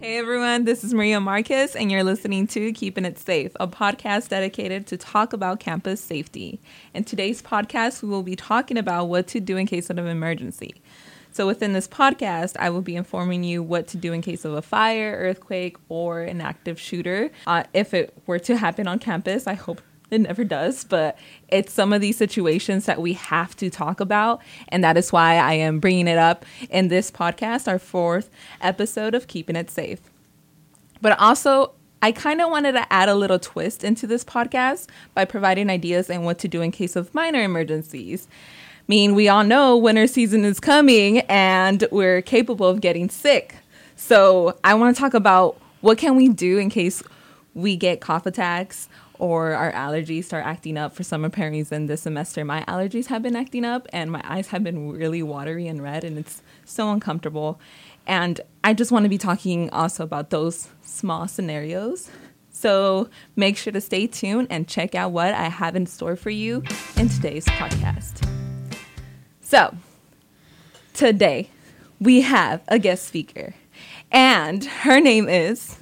Hey everyone, this is Maria Marquez, and you're listening to Keeping It Safe, a podcast dedicated to talk about campus safety. In today's podcast, we will be talking about what to do in case of an emergency. So, within this podcast, I will be informing you what to do in case of a fire, earthquake, or an active shooter. Uh, if it were to happen on campus, I hope it never does, but it's some of these situations that we have to talk about. And that is why I am bringing it up in this podcast, our fourth episode of Keeping It Safe. But also, I kind of wanted to add a little twist into this podcast by providing ideas on what to do in case of minor emergencies. I mean, we all know winter season is coming and we're capable of getting sick. So, I want to talk about what can we do in case we get cough attacks or our allergies start acting up for some apparent reason this semester. My allergies have been acting up and my eyes have been really watery and red and it's so uncomfortable. And i just want to be talking also about those small scenarios. So make sure to stay tuned and check out what i have in store for you in today's podcast. So today we have a guest speaker and her name is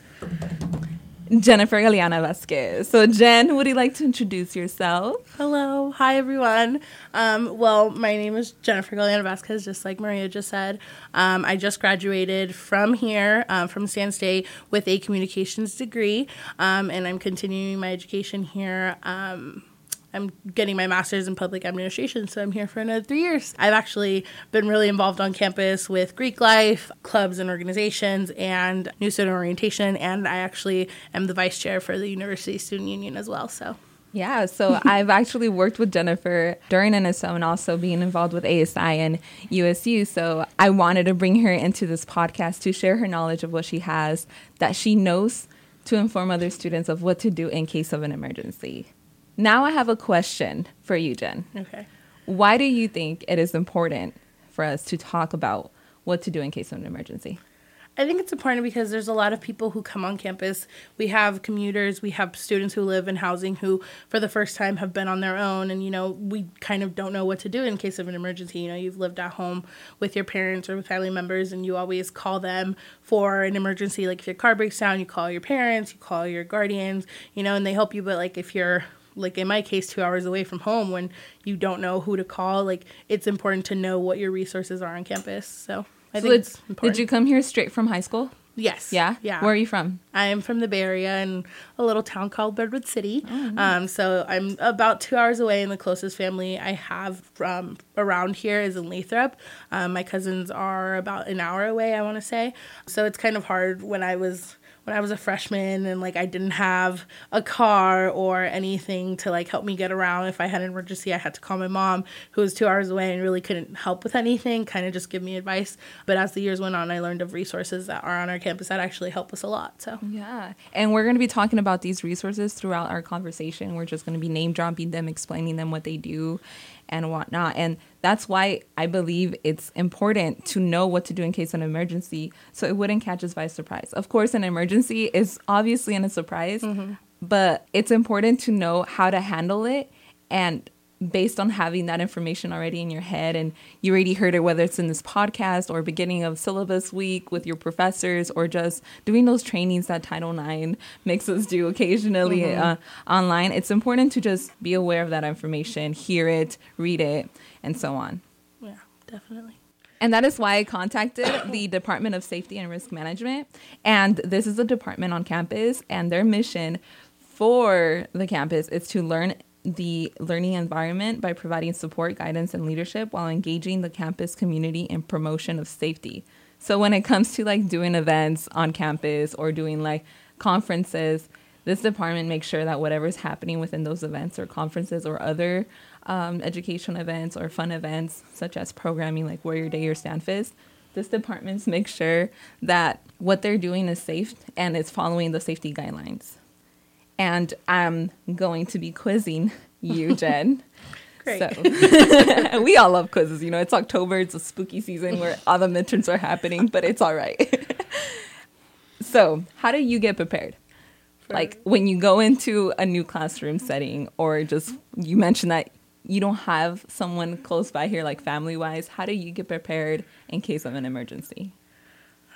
Jennifer Galeana Vasquez. So, Jen, would you like to introduce yourself? Hello. Hi, everyone. Um, well, my name is Jennifer Galeana Vasquez, just like Maria just said. Um, I just graduated from here, um, from Stan State, with a communications degree, um, and I'm continuing my education here. I'm getting my master's in public administration, so I'm here for another three years. I've actually been really involved on campus with Greek life, clubs and organizations, and new student orientation, and I actually am the vice chair for the University Student Union as well. So. Yeah, so I've actually worked with Jennifer during NSO and also being involved with ASI and USU. So I wanted to bring her into this podcast to share her knowledge of what she has that she knows to inform other students of what to do in case of an emergency. Now I have a question for you, Jen. Okay. Why do you think it is important for us to talk about what to do in case of an emergency? I think it's important because there's a lot of people who come on campus. We have commuters, we have students who live in housing who, for the first time, have been on their own. And, you know, we kind of don't know what to do in case of an emergency. You know, you've lived at home with your parents or with family members, and you always call them for an emergency. Like if your car breaks down, you call your parents, you call your guardians, you know, and they help you. But, like, if you're like in my case two hours away from home when you don't know who to call like it's important to know what your resources are on campus. So i so think did, it's important. did you come here straight from high school? Yes. Yeah? Yeah. Where are you from? I am from the bay area in a little town called Redwood City. Oh, nice. um, so i'm about two hours away and the closest family i have from around here is in lathrop. Um, my cousins are about an hour away i want to say. So it's kind of hard when i was when I was a freshman and like I didn't have a car or anything to like help me get around. If I had an emergency, I had to call my mom, who was two hours away and really couldn't help with anything, kind of just give me advice. But as the years went on, I learned of resources that are on our campus that actually help us a lot. So, yeah. And we're going to be talking about these resources throughout our conversation. We're just going to be name dropping them, explaining them what they do and whatnot. And that's why I believe it's important to know what to do in case of an emergency so it wouldn't catch us by surprise. Of course, an emergency is obviously in a surprise, mm-hmm. but it's important to know how to handle it and based on having that information already in your head and you already heard it whether it's in this podcast or beginning of syllabus week with your professors or just doing those trainings that title ix makes us do occasionally mm-hmm. uh, online it's important to just be aware of that information hear it read it and so on yeah definitely and that is why I contacted the Department of Safety and Risk Management. And this is a department on campus, and their mission for the campus is to learn the learning environment by providing support, guidance, and leadership while engaging the campus community in promotion of safety. So when it comes to like doing events on campus or doing like conferences, this department makes sure that whatever's happening within those events or conferences or other um, education events or fun events, such as programming like Warrior Day or Stanfist, this department makes sure that what they're doing is safe and it's following the safety guidelines and I'm going to be quizzing you, Jen. Great. So we all love quizzes. You know, it's October, it's a spooky season where all the midterms are happening, but it's all right. so, how do you get prepared? For like when you go into a new classroom setting, or just you mentioned that you don't have someone close by here, like family wise, how do you get prepared in case of an emergency?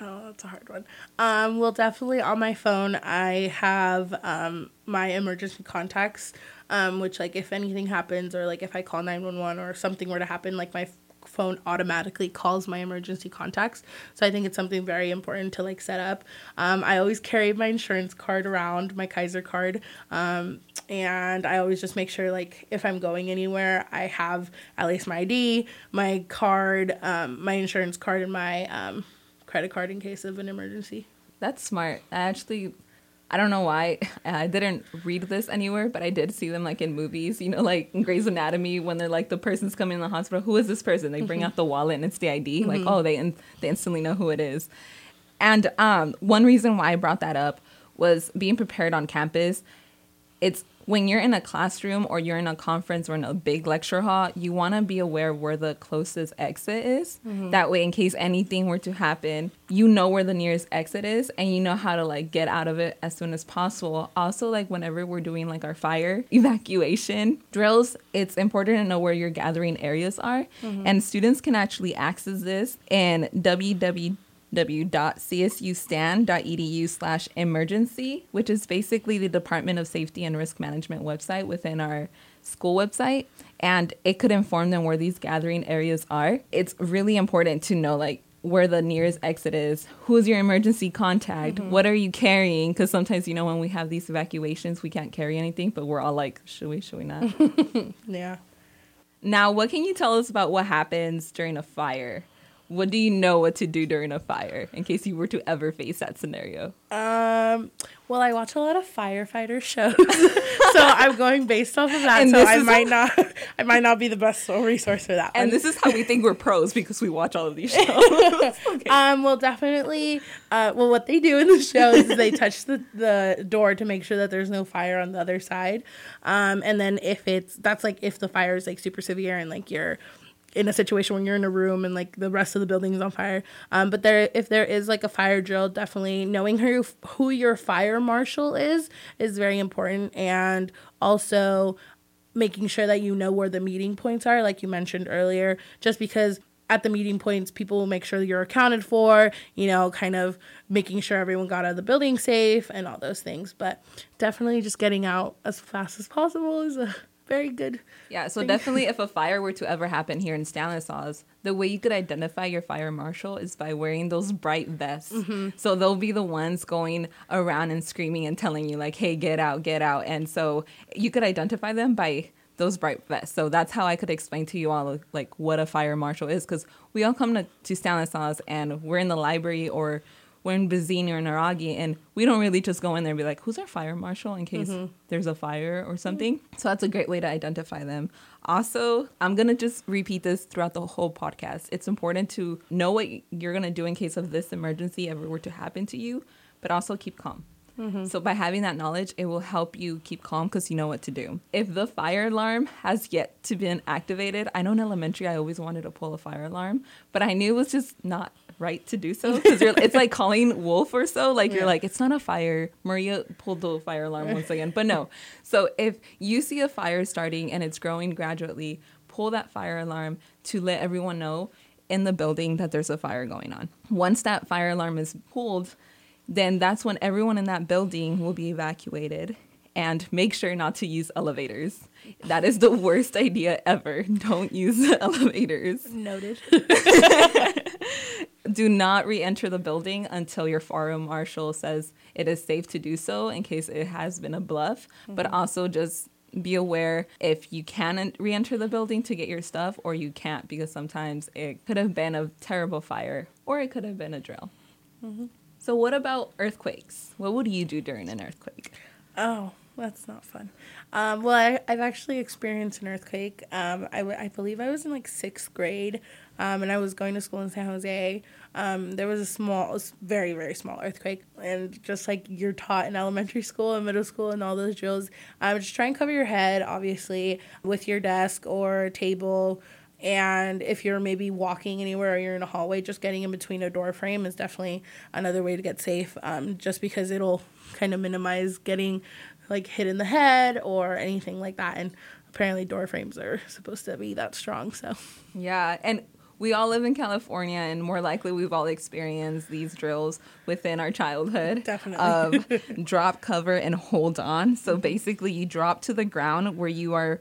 Oh, that's a hard one. Um, well, definitely on my phone, I have um, my emergency contacts, um, which, like, if anything happens or, like, if I call 911 or something were to happen, like, my phone automatically calls my emergency contacts. So I think it's something very important to like set up. Um, I always carry my insurance card around, my Kaiser card, um, and I always just make sure like if I'm going anywhere, I have at least my ID, my card, um, my insurance card, and my um, credit card in case of an emergency. That's smart. I actually I don't know why I didn't read this anywhere, but I did see them like in movies. You know, like in Grey's Anatomy when they're like the person's coming in the hospital. Who is this person? They bring mm-hmm. out the wallet and it's the ID. Mm-hmm. Like oh, they in- they instantly know who it is. And um, one reason why I brought that up was being prepared on campus. It's when you're in a classroom or you're in a conference or in a big lecture hall, you want to be aware where the closest exit is. Mm-hmm. That way, in case anything were to happen, you know where the nearest exit is and you know how to like get out of it as soon as possible. Also, like whenever we're doing like our fire evacuation drills, it's important to know where your gathering areas are. Mm-hmm. And students can actually access this in www www.csustan.edu slash emergency, which is basically the Department of Safety and Risk Management website within our school website. And it could inform them where these gathering areas are. It's really important to know, like, where the nearest exit is, who's your emergency contact, mm-hmm. what are you carrying? Because sometimes, you know, when we have these evacuations, we can't carry anything, but we're all like, should we, should we not? yeah. Now, what can you tell us about what happens during a fire? What do you know what to do during a fire in case you were to ever face that scenario? Um, well, I watch a lot of firefighter shows, so I'm going based off of that. And so I might not, I might not be the best resource for that. And one. this is how we think we're pros because we watch all of these shows. okay. Um, well, definitely. Uh, well, what they do in the shows is they touch the the door to make sure that there's no fire on the other side. Um, and then if it's that's like if the fire is like super severe and like you're in a situation when you're in a room and like the rest of the building is on fire. Um, but there, if there is like a fire drill, definitely knowing who who your fire marshal is is very important, and also making sure that you know where the meeting points are, like you mentioned earlier. Just because at the meeting points, people will make sure that you're accounted for, you know, kind of making sure everyone got out of the building safe and all those things. But definitely just getting out as fast as possible is a very good. Yeah, so thing. definitely if a fire were to ever happen here in Stanislaus, the way you could identify your fire marshal is by wearing those bright vests. Mm-hmm. So they'll be the ones going around and screaming and telling you like, "Hey, get out, get out." And so you could identify them by those bright vests. So that's how I could explain to you all like what a fire marshal is cuz we all come to, to Stanislaus and we're in the library or we're in Bizzini or Naraghi, and we don't really just go in there and be like, who's our fire marshal in case mm-hmm. there's a fire or something. Mm-hmm. So that's a great way to identify them. Also, I'm going to just repeat this throughout the whole podcast. It's important to know what you're going to do in case of this emergency ever were to happen to you, but also keep calm. Mm-hmm. So by having that knowledge, it will help you keep calm because you know what to do. If the fire alarm has yet to been activated, I know in elementary I always wanted to pull a fire alarm, but I knew it was just not right to do so because it's like calling wolf or so like yeah. you're like it's not a fire maria pulled the fire alarm once again but no so if you see a fire starting and it's growing gradually pull that fire alarm to let everyone know in the building that there's a fire going on once that fire alarm is pulled then that's when everyone in that building will be evacuated and make sure not to use elevators. That is the worst idea ever. Don't use elevators. Noted. do not re-enter the building until your fire marshal says it is safe to do so in case it has been a bluff mm-hmm. but also just be aware if you can re-enter the building to get your stuff or you can't because sometimes it could have been a terrible fire or it could have been a drill mm-hmm. so what about earthquakes what would you do during an earthquake oh that's not fun. Um, well, I, have actually experienced an earthquake. Um, I, w- I believe I was in like sixth grade, um, and I was going to school in San Jose. Um, there was a small, very, very small earthquake. And just like you're taught in elementary school and middle school and all those drills, um, just try and cover your head, obviously, with your desk or table. And if you're maybe walking anywhere or you're in a hallway, just getting in between a door frame is definitely another way to get safe, um, just because it'll kind of minimize getting like hit in the head or anything like that. And apparently door frames are supposed to be that strong. So yeah, and we all live in California, and more likely we've all experienced these drills within our childhood. Definitely. Of drop, cover, and hold on. So basically, you drop to the ground where you are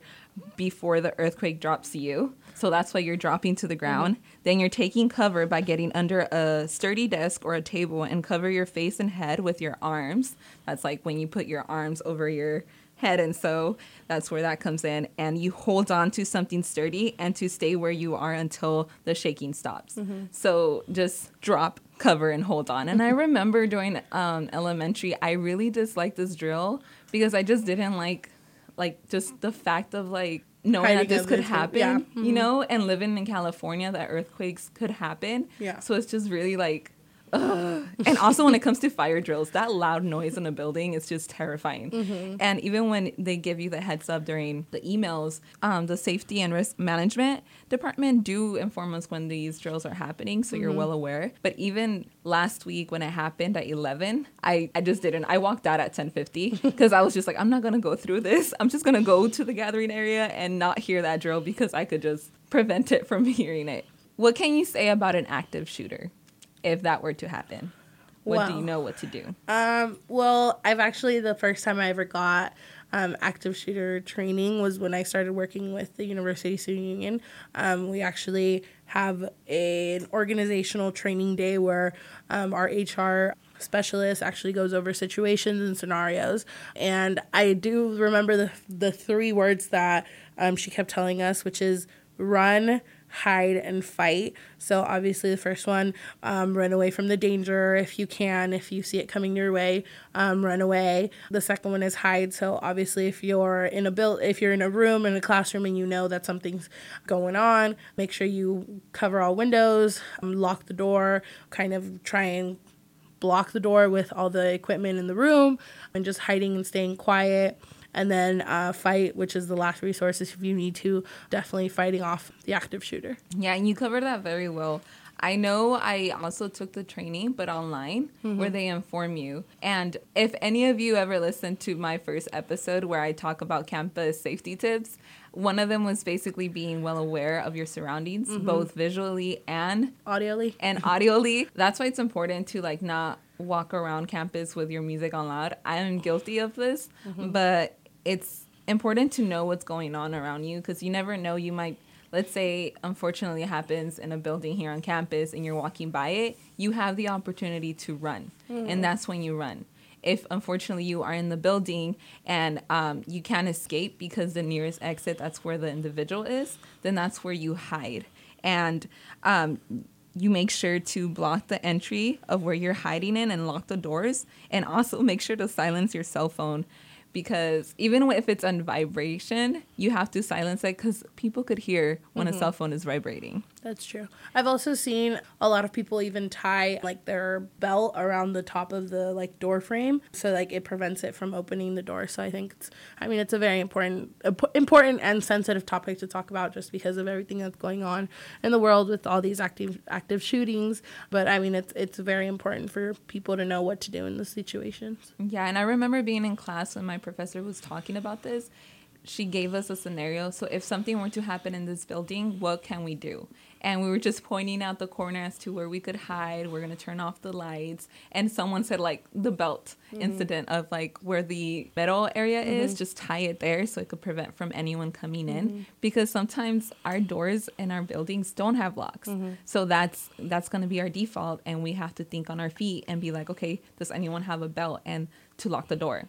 before the earthquake drops you. So that's why you're dropping to the mm-hmm. ground. Then you're taking cover by getting under a sturdy desk or a table and cover your face and head with your arms. That's like when you put your arms over your head and so that's where that comes in. And you hold on to something sturdy and to stay where you are until the shaking stops. Mm-hmm. So just drop cover and hold on. And i mm-hmm. remember during um, elementary i really disliked this drill because i just didn't like like just the fact of like knowing that this could happen yeah. you know and living in california that earthquakes could happen Yeah. so it's just really like ugh. and also when it comes to fire drills that loud noise in a building is just terrifying Mm-hmm. and even when they give you the heads up during the emails um, the safety and risk management department do inform us when these drills are happening so Mm-hmm. you're well aware but even last week when it happened at 11 i, I just didn't i walked out at 10.50 because i was just like i'm not going to go through this i'm just going to go to the gathering area and not hear that drill because i could just prevent it from hearing it what can you say about an active shooter if that were to happen what do you know what to do Um, well, I've actually the first time I ever got um, active shooter training was when I started working with the University Student Union. Um, we actually have an organizational training day where um, our HR specialist actually goes over situations and scenarios. And I do remember the the three words that um, she kept telling us, which is run, hide, and fight. So obviously, the first one, um, run away from the danger if you can. If you see it coming your way, um, run away. The second one is hide. So obviously, if you're in a build, if you're in a room in a classroom and you know that something's going on, make sure you cover all windows, um, lock the door, kind of try and block the door with all the equipment in the room and just hiding and staying quiet. And then uh, fight, which is the last resource if you need to, definitely fighting off the active shooter. Yeah, and you covered that very well. I know I also took the training, but online, mm-hmm. where they inform you. And if any of you ever listened to my first episode where I talk about campus safety tips, one of them was basically being well aware of your surroundings, mm-hmm. both visually and Audioly. and audioly. That's why it's important to like not walk around campus with your music on loud. I am guilty of this, mm-hmm. but it's important to know what's going on around you because you never know. You might, let's say, unfortunately, it happens in a building here on campus and you're walking by it, you have the opportunity to run, and that's when you run. If unfortunately you are in the building and um, you can't escape because the nearest exit, that's where the individual is, then that's where you hide. And um, you make sure to block the entry of where you're hiding in and lock the doors and also make sure to silence your cell phone because even if it's on vibration you have to silence it because people could hear when a mm-hmm. cell phone is vibrating That's true. I've also seen a lot of people even tie like their belt around the top of the like door frame, so like it prevents it from opening the door. So I think it's, I mean, it's a very important, important and sensitive topic to talk about, just because of everything that's going on in the world with all these active active shootings. But I mean, it's it's very important for people to know what to do in those situations. Yeah, and I remember being in class when my professor was talking about this. She gave us a scenario. So if something were to happen in this building, what can we do? And we were just pointing out the corner as to where we could hide. We're gonna turn off the lights. And someone said like the belt mm-hmm. incident of like where the metal area is, mm-hmm. just tie it there so it could prevent from anyone coming in. Mm-hmm. Because sometimes our doors in our buildings don't have locks. So that's that's gonna be our default and we have to think on our feet and be like, okay, does anyone have a belt and to lock the door?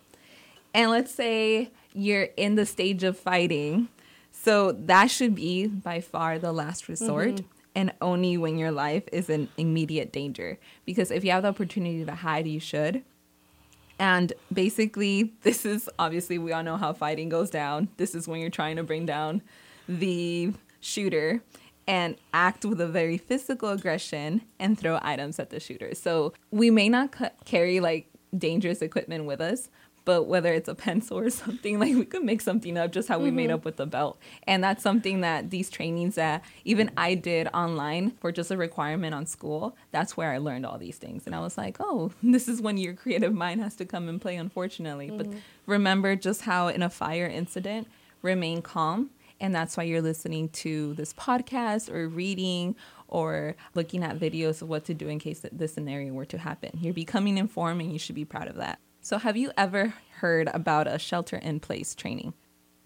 And let's say you're in the stage of fighting. So that should be by far the last resort. Mm-hmm. And only when your life is in immediate danger. Because if you have the opportunity to hide, you should. And basically, this is obviously, we all know how fighting goes down. This is when you're trying to bring down the shooter and act with a very physical aggression and throw items at the shooter. So we may not ca- carry like dangerous equipment with us, but whether it's a pencil or something, like we could make something up just how we made mm-hmm. up with the belt. And that's something that these trainings that even I did online for just a requirement on school, that's where I learned all these things. And I was like, oh, this is when your creative mind has to come and play, unfortunately. But mm-hmm. remember just how in a fire incident, remain calm And that's why you're listening to this podcast or reading or looking at videos of what to do in case this scenario were to happen. You're becoming informed and you should be proud of that. So, have you ever heard about a shelter in place training?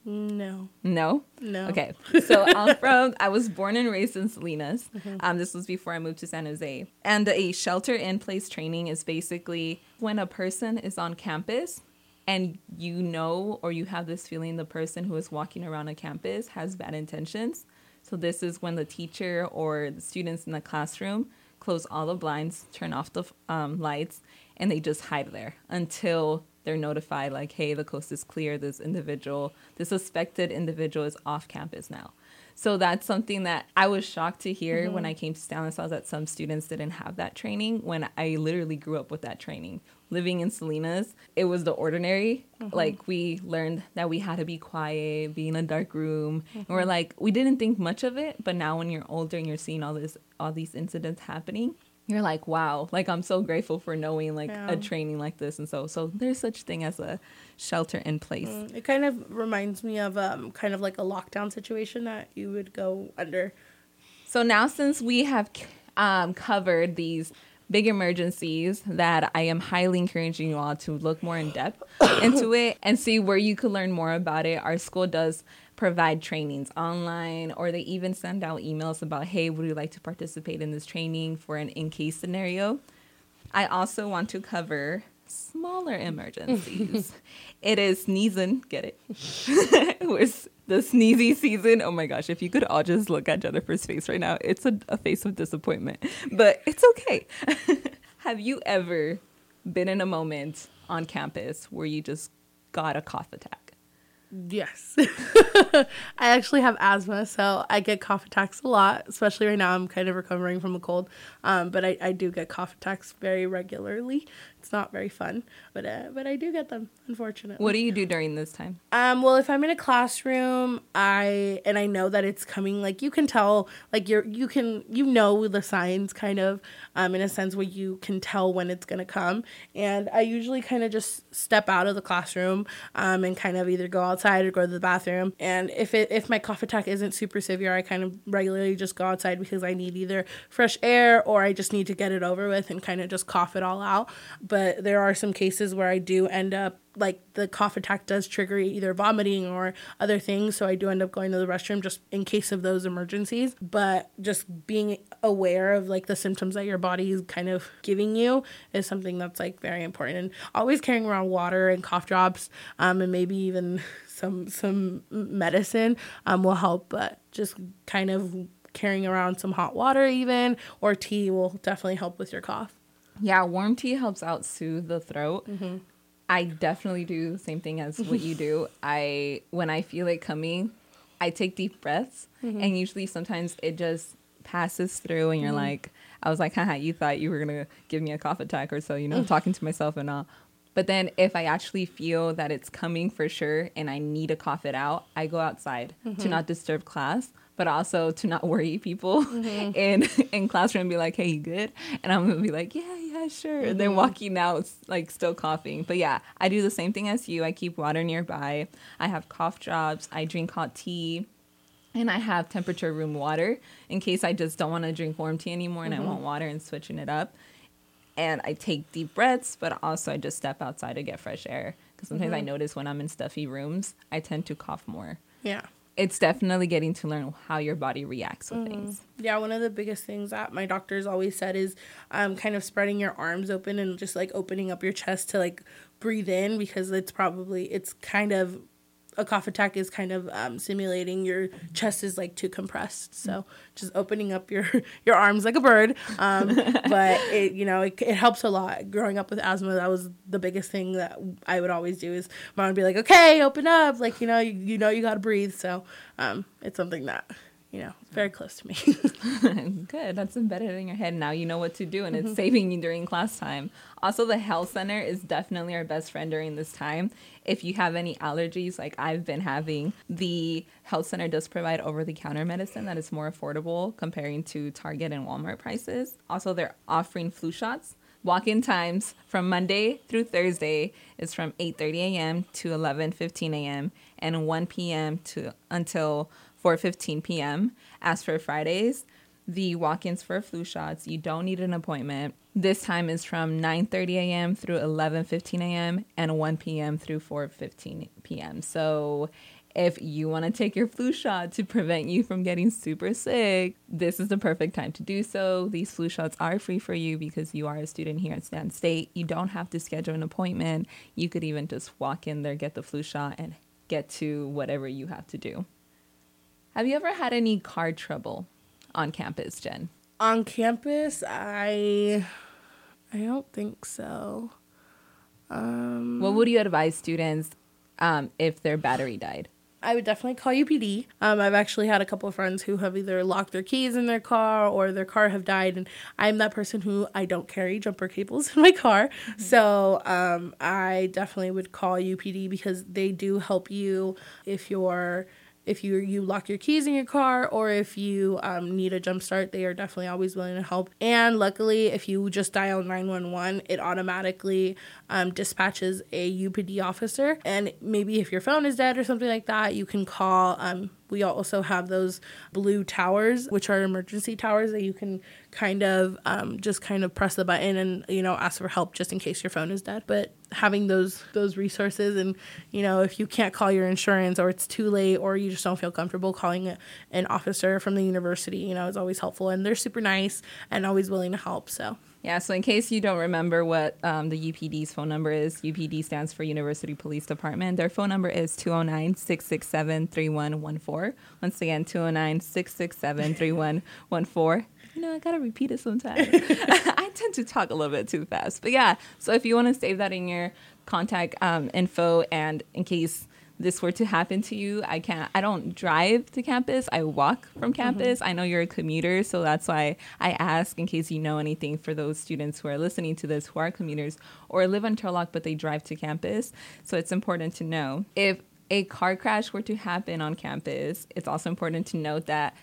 No. No? No. Okay. So I'm from, I was born and raised in Salinas. Mm-hmm. Um, this was before I moved to San Jose. And a shelter in place training is basically when a person is on campus and you know or you have this feeling the person who is walking around a campus has bad intentions. So this is when the teacher or the students in the classroom close all the blinds, turn off the um, lights, and they just hide there until they're notified like hey the coast is clear this individual the suspected individual is off campus now so that's something that i was shocked to hear mm-hmm. when i came to stanislaus that some students didn't have that training when i literally grew up with that training living in salinas it was the ordinary mm-hmm. like we learned that we had to be quiet be in a dark room mm-hmm. and we're like we didn't think much of it but now when you're older and you're seeing all this all these incidents happening you're like wow like i'm so grateful for knowing like yeah. a training like this and so so there's such thing as a shelter in place mm, it kind of reminds me of um kind of like a lockdown situation that you would go under so now since we have um, covered these big emergencies that I am highly encouraging you all to look more in depth into it and see where you could learn more about it. Our school does provide trainings online or they even send out emails about, hey, would you like to participate in this training for an in case scenario? I also want to cover smaller emergencies. it is sneezing, get it? With the sneezy season. Oh my gosh, if you could all just look at Jennifer's face right now, it's a, a face of disappointment, but it's okay. Have you ever been in a moment on campus where you just got a cough attack? Yes. I actually have asthma, so I get cough attacks a lot, especially right now. I'm kind of recovering from a cold, um, but I, I do get cough attacks very regularly. It's not very fun, but uh, but I do get them, unfortunately. What do you do during this time? Um, well, if I'm in a classroom, I and I know that it's coming, like you can tell, like you're you can you know the signs kind of, um, in a sense where you can tell when it's gonna come. And I usually kind of just step out of the classroom, um, and kind of either go outside or go to the bathroom. And if it if my cough attack isn't super severe, I kind of regularly just go outside because I need either fresh air or I just need to get it over with and kind of just cough it all out. But but there are some cases where I do end up like the cough attack does trigger either vomiting or other things so i do end up going to the restroom just in case of those emergencies. But just being aware of like the symptoms that your body is kind of giving you is something that's like very important. And always carrying around water and cough drops um, and maybe even some some medicine um, will help. But just kind of carrying around some hot water even or tea will definitely help with your cough yeah, warm tea helps out soothe the throat. Mm-hmm. I definitely do the same thing as what you do. I when I feel it coming, I take deep breaths, mm-hmm. and usually sometimes it just passes through, and you're mm-hmm. like, I was like, haha, you thought you were gonna give me a cough attack or so, you know, talking to myself and all. But then if I actually feel that it's coming for sure and I need to cough it out, I go outside to mm-hmm. not disturb class but also to not worry people mm-hmm. in in classroom and be like, "Hey, you good?" And I'm gonna be like, "Yeah, yeah, sure." Mm-hmm. And then walking out like still coughing. But yeah, I do the same thing as you. I keep water nearby. I have cough drops. I drink hot tea. And I have temperature room water in case I just don't want to drink warm tea anymore and mm-hmm. I want water and switching it up. And I take deep breaths, but also I just step outside to get fresh air. Because sometimes I mm-hmm. notice when I'm in stuffy rooms, I tend to cough more. Yeah it's definitely getting to learn how your body reacts with mm. things. Yeah, one of the biggest things that my doctors always said is um, kind of spreading your arms open and just like opening up your chest to like breathe in because it's probably it's kind of a cough attack is kind of um, simulating your chest is like too compressed. So just opening up your your arms like a bird. Um, but it you know it, it helps a lot. Growing up with asthma, that was the biggest thing that I would always do. Is mom would be like, "Okay, open up," like you know you, you know you got to breathe. So um, it's something that you know, very close to me. Good. That's embedded in your head. Now you know what to do, and it's mm-hmm. saving you during class time. Also, the health center is definitely our best friend during this time. If you have any allergies, like I've been having, the health center does provide over the counter medicine that is more affordable comparing to Target and Walmart prices. Also, they're offering flu shots Walk-in times from Monday through Thursday is from 8:30 a.m. to 11:15 a.m. and 1 p.m. to until 4:15 p.m. As for Fridays, the walk-ins for flu shots, you don't need an appointment. This time is from 9:30 a.m. through 11:15 a.m. and 1 p.m. through 4:15 p.m. So if you want to take your flu shot to prevent you from getting super sick, this is the perfect time to do so. These flu shots are free for you because you are a student here at Stan State. You don't have to schedule an appointment. You could even just walk in there, get the flu shot, and get to whatever you have to do. Have you ever had any car trouble on campus, Jen? On campus, I I don't think so. Um, what would you advise students um, if their battery died? I would definitely call UPD. Um, I've actually had a couple of friends who have either locked their keys in their car or their car have died, and I'm that person who I don't carry jumper cables in my car. Mm-hmm. So um, I definitely would call UPD because they do help you if you're if you you lock your keys in your car or if you um, need a jump start they are definitely always willing to help. And luckily if you just dial 911 it automatically um, dispatches a upd officer. And maybe if your phone is dead or something like that you can call um, we also have those blue towers, which are emergency towers that you can kind of um, just kind of press the button and you know ask for help just in case your phone is dead. But having those those resources and you know if you can't call your insurance or it's too late or you just don't feel comfortable calling an officer from the university, you know, is always helpful and they're super nice and always willing to help. So yeah, so in case you don't remember what um, the UPD's phone number is, UPD stands for University Police Department. Their phone number is 209 667 3114. Once again, 209 667 3114. You know, I gotta repeat it sometimes. I tend to talk a little bit too fast. But yeah, so if you wanna save that in your contact um, info and in case this were to happen to you, I can't. I don't drive to campus. I walk from mm-hmm. campus. Mm-hmm. I know you're a commuter, so that's why I ask in case you know anything for those students who are listening to this who are commuters or live in Turlock but they drive to campus. So it's important to know if a car crash were to happen on campus. It's also important to note that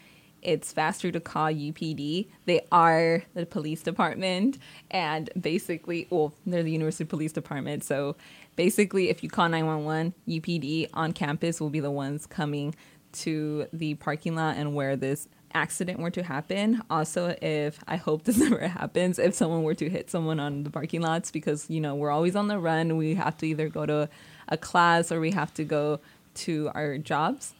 it's faster to call UPD. They are the police department, and basically, well, they're the University Police Department. So basically, if you call 911, UPD on campus will be the ones coming to the parking lot and where this accident were to happen. Also, if I hope this never happens, if someone were to hit someone on the parking lots, because you know we're always on the run, we have to either go to a class or we have to go to our jobs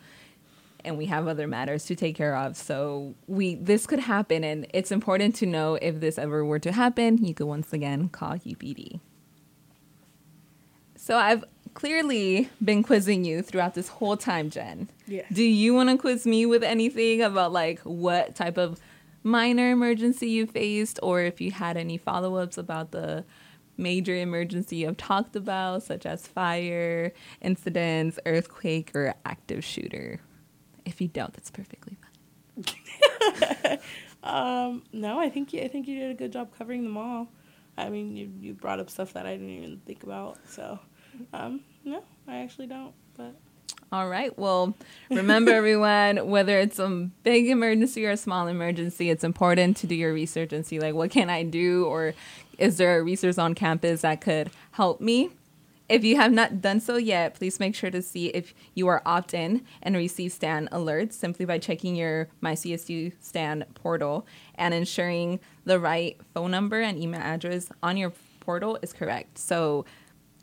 and we have other matters to take care of. So we this could happen and it's important to know if this ever were to happen, you could once again call UPD. So I've clearly been quizzing you throughout this whole time, Jen. Yeah. Do you want to quiz me with anything about like what type of minor emergency you faced or if you had any follow-ups about the major emergency you've talked about such as fire, incidents, earthquake or active shooter? If you don't, that's perfectly fine. um, no, I think you, I think you did a good job covering them all. I mean, you you brought up stuff that I didn't even think about. So, um, no, I actually don't. But all right. Well, remember everyone, whether it's a big emergency or a small emergency, it's important to do your research and see like what can I do or is there a resource on campus that could help me? If you have not done so yet, please make sure to see if you are opt in and receive STAN alerts simply by checking your MyCSU STAN portal and ensuring the right phone number and email address on your portal is correct. So,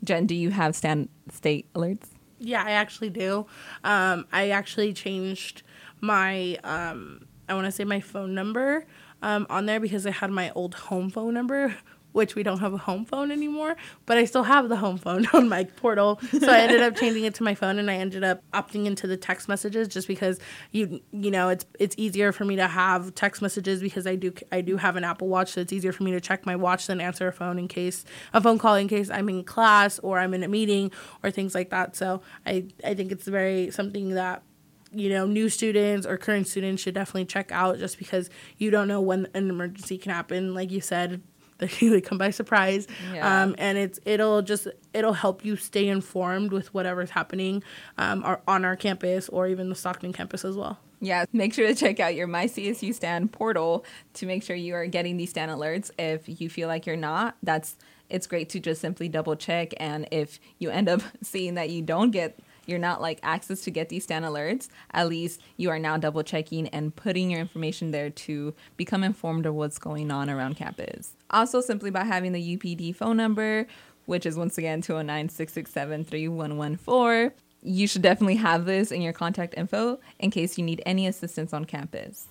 Jen, do you have STAN state alerts? Yeah, I actually do. Um, I actually changed my, um, I want to say my phone number um, on there because I had my old home phone number which we don't have a home phone anymore, but I still have the home phone on my portal. So I ended up changing it to my phone and I ended up opting into the text messages just because you you know, it's it's easier for me to have text messages because I do I do have an Apple Watch, so it's easier for me to check my watch than answer a phone in case a phone call in case I'm in class or I'm in a meeting or things like that. So I I think it's very something that you know, new students or current students should definitely check out just because you don't know when an emergency can happen. Like you said, they come by surprise yeah. um, and it's it'll just it'll help you stay informed with whatever's happening um, on our campus or even the stockton campus as well Yeah, make sure to check out your My CSU Stan portal to make sure you are getting these Stan alerts. If you feel like you're not, that's it's great to just simply double check. And if you end up seeing that you don't get you're not like access to get these Stan alerts, at least you are now double checking and putting your information there to become informed of what's going on around campus. Also, simply by having the UPD phone number, which is once again 209 667 3114 you should definitely have this in your contact info in case you need any assistance on campus.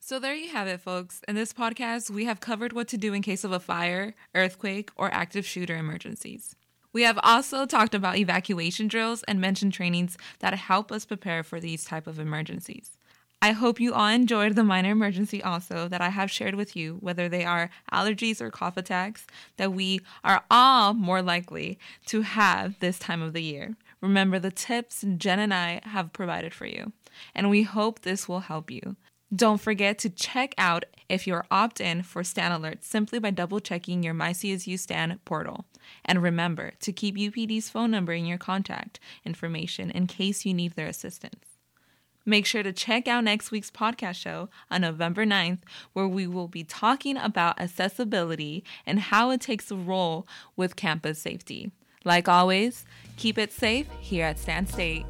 So, there you have it, folks. In this podcast, we have covered what to do in case of a fire, earthquake, or active shooter emergencies. We have also talked about evacuation drills and mentioned trainings that help us prepare for these type of emergencies. I hope you all enjoyed the minor emergency also that I have shared with you, whether they are allergies or cough attacks, that we are all more likely to have this time of the year. Remember the tips Jen and I have provided for you, and we hope this will help you. Don't forget to check out if you're opt in for Stan Alerts simply by double checking your MyCSU Stan portal. And remember to keep UPD's phone number in your contact information in case you need their assistance. Make sure to check out next week's podcast show on November 9th, where we will be talking about accessibility and how it takes a role with campus safety. Like always, keep it safe here at Stan State.